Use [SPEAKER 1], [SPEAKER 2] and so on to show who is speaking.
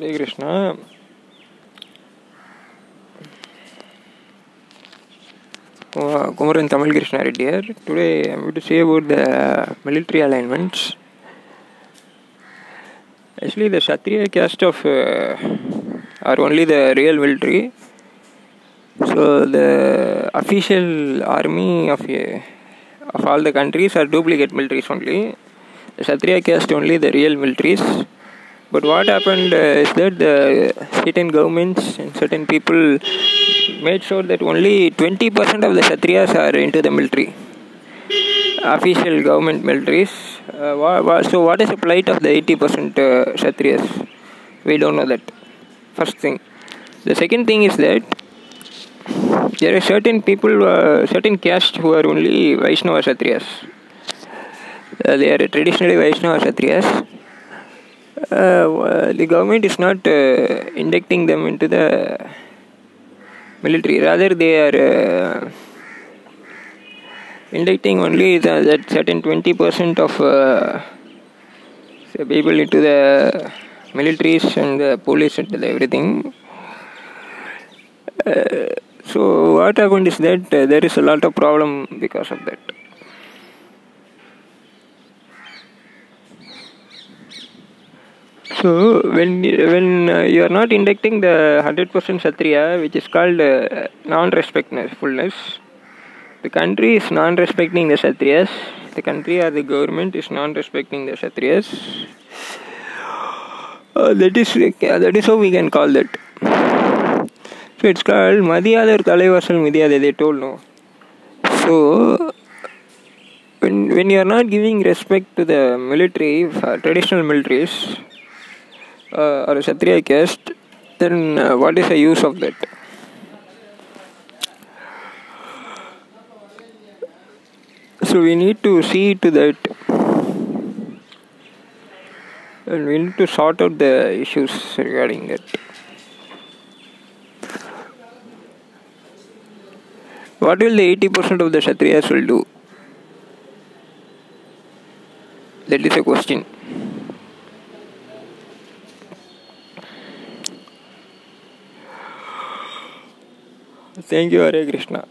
[SPEAKER 1] Hare Krishna. Uh, Kumaran Tamil Krishna Reddy. Today I'm going to say about the military alignments. Actually, the Kshatriya caste of uh, are only the real military. So the official army of uh, of all the countries are duplicate militaries only. The Kshatriya caste only the real militaries. But what happened uh, is that the certain governments and certain people made sure that only 20% of the Kshatriyas are into the military. Official government militaries. Uh, so, what is the plight of the 80% uh, Kshatriyas? We don't know that. First thing. The second thing is that there are certain people, uh, certain castes who are only Vaishnava Kshatriyas. Uh, they are traditionally Vaishnava Kshatriyas. Uh, the government is not uh, inducting them into the military. Rather, they are uh, inducting only the, that certain 20% of uh, people into the militaries and the police and everything. Uh, so what happened is that uh, there is a lot of problem because of that. So when when uh, you are not inducting the hundred percent Kshatriya, which is called uh, non-respectfulness, the country is non-respecting the Kshatriyas. The country or the government is non-respecting the Kshatriyas. Uh, that is that is how we can call that. So it's called Madhyadar Talaivarsal Midyade. They told no. So when when you are not giving respect to the military, uh, traditional militaries uh, or a Kshatriya caste, then uh, what is the use of that? So we need to see to that and we need to sort out the issues regarding that. What will the 80% of the Kshatriyas will do? That is a question. Thank you, Hare Krishna.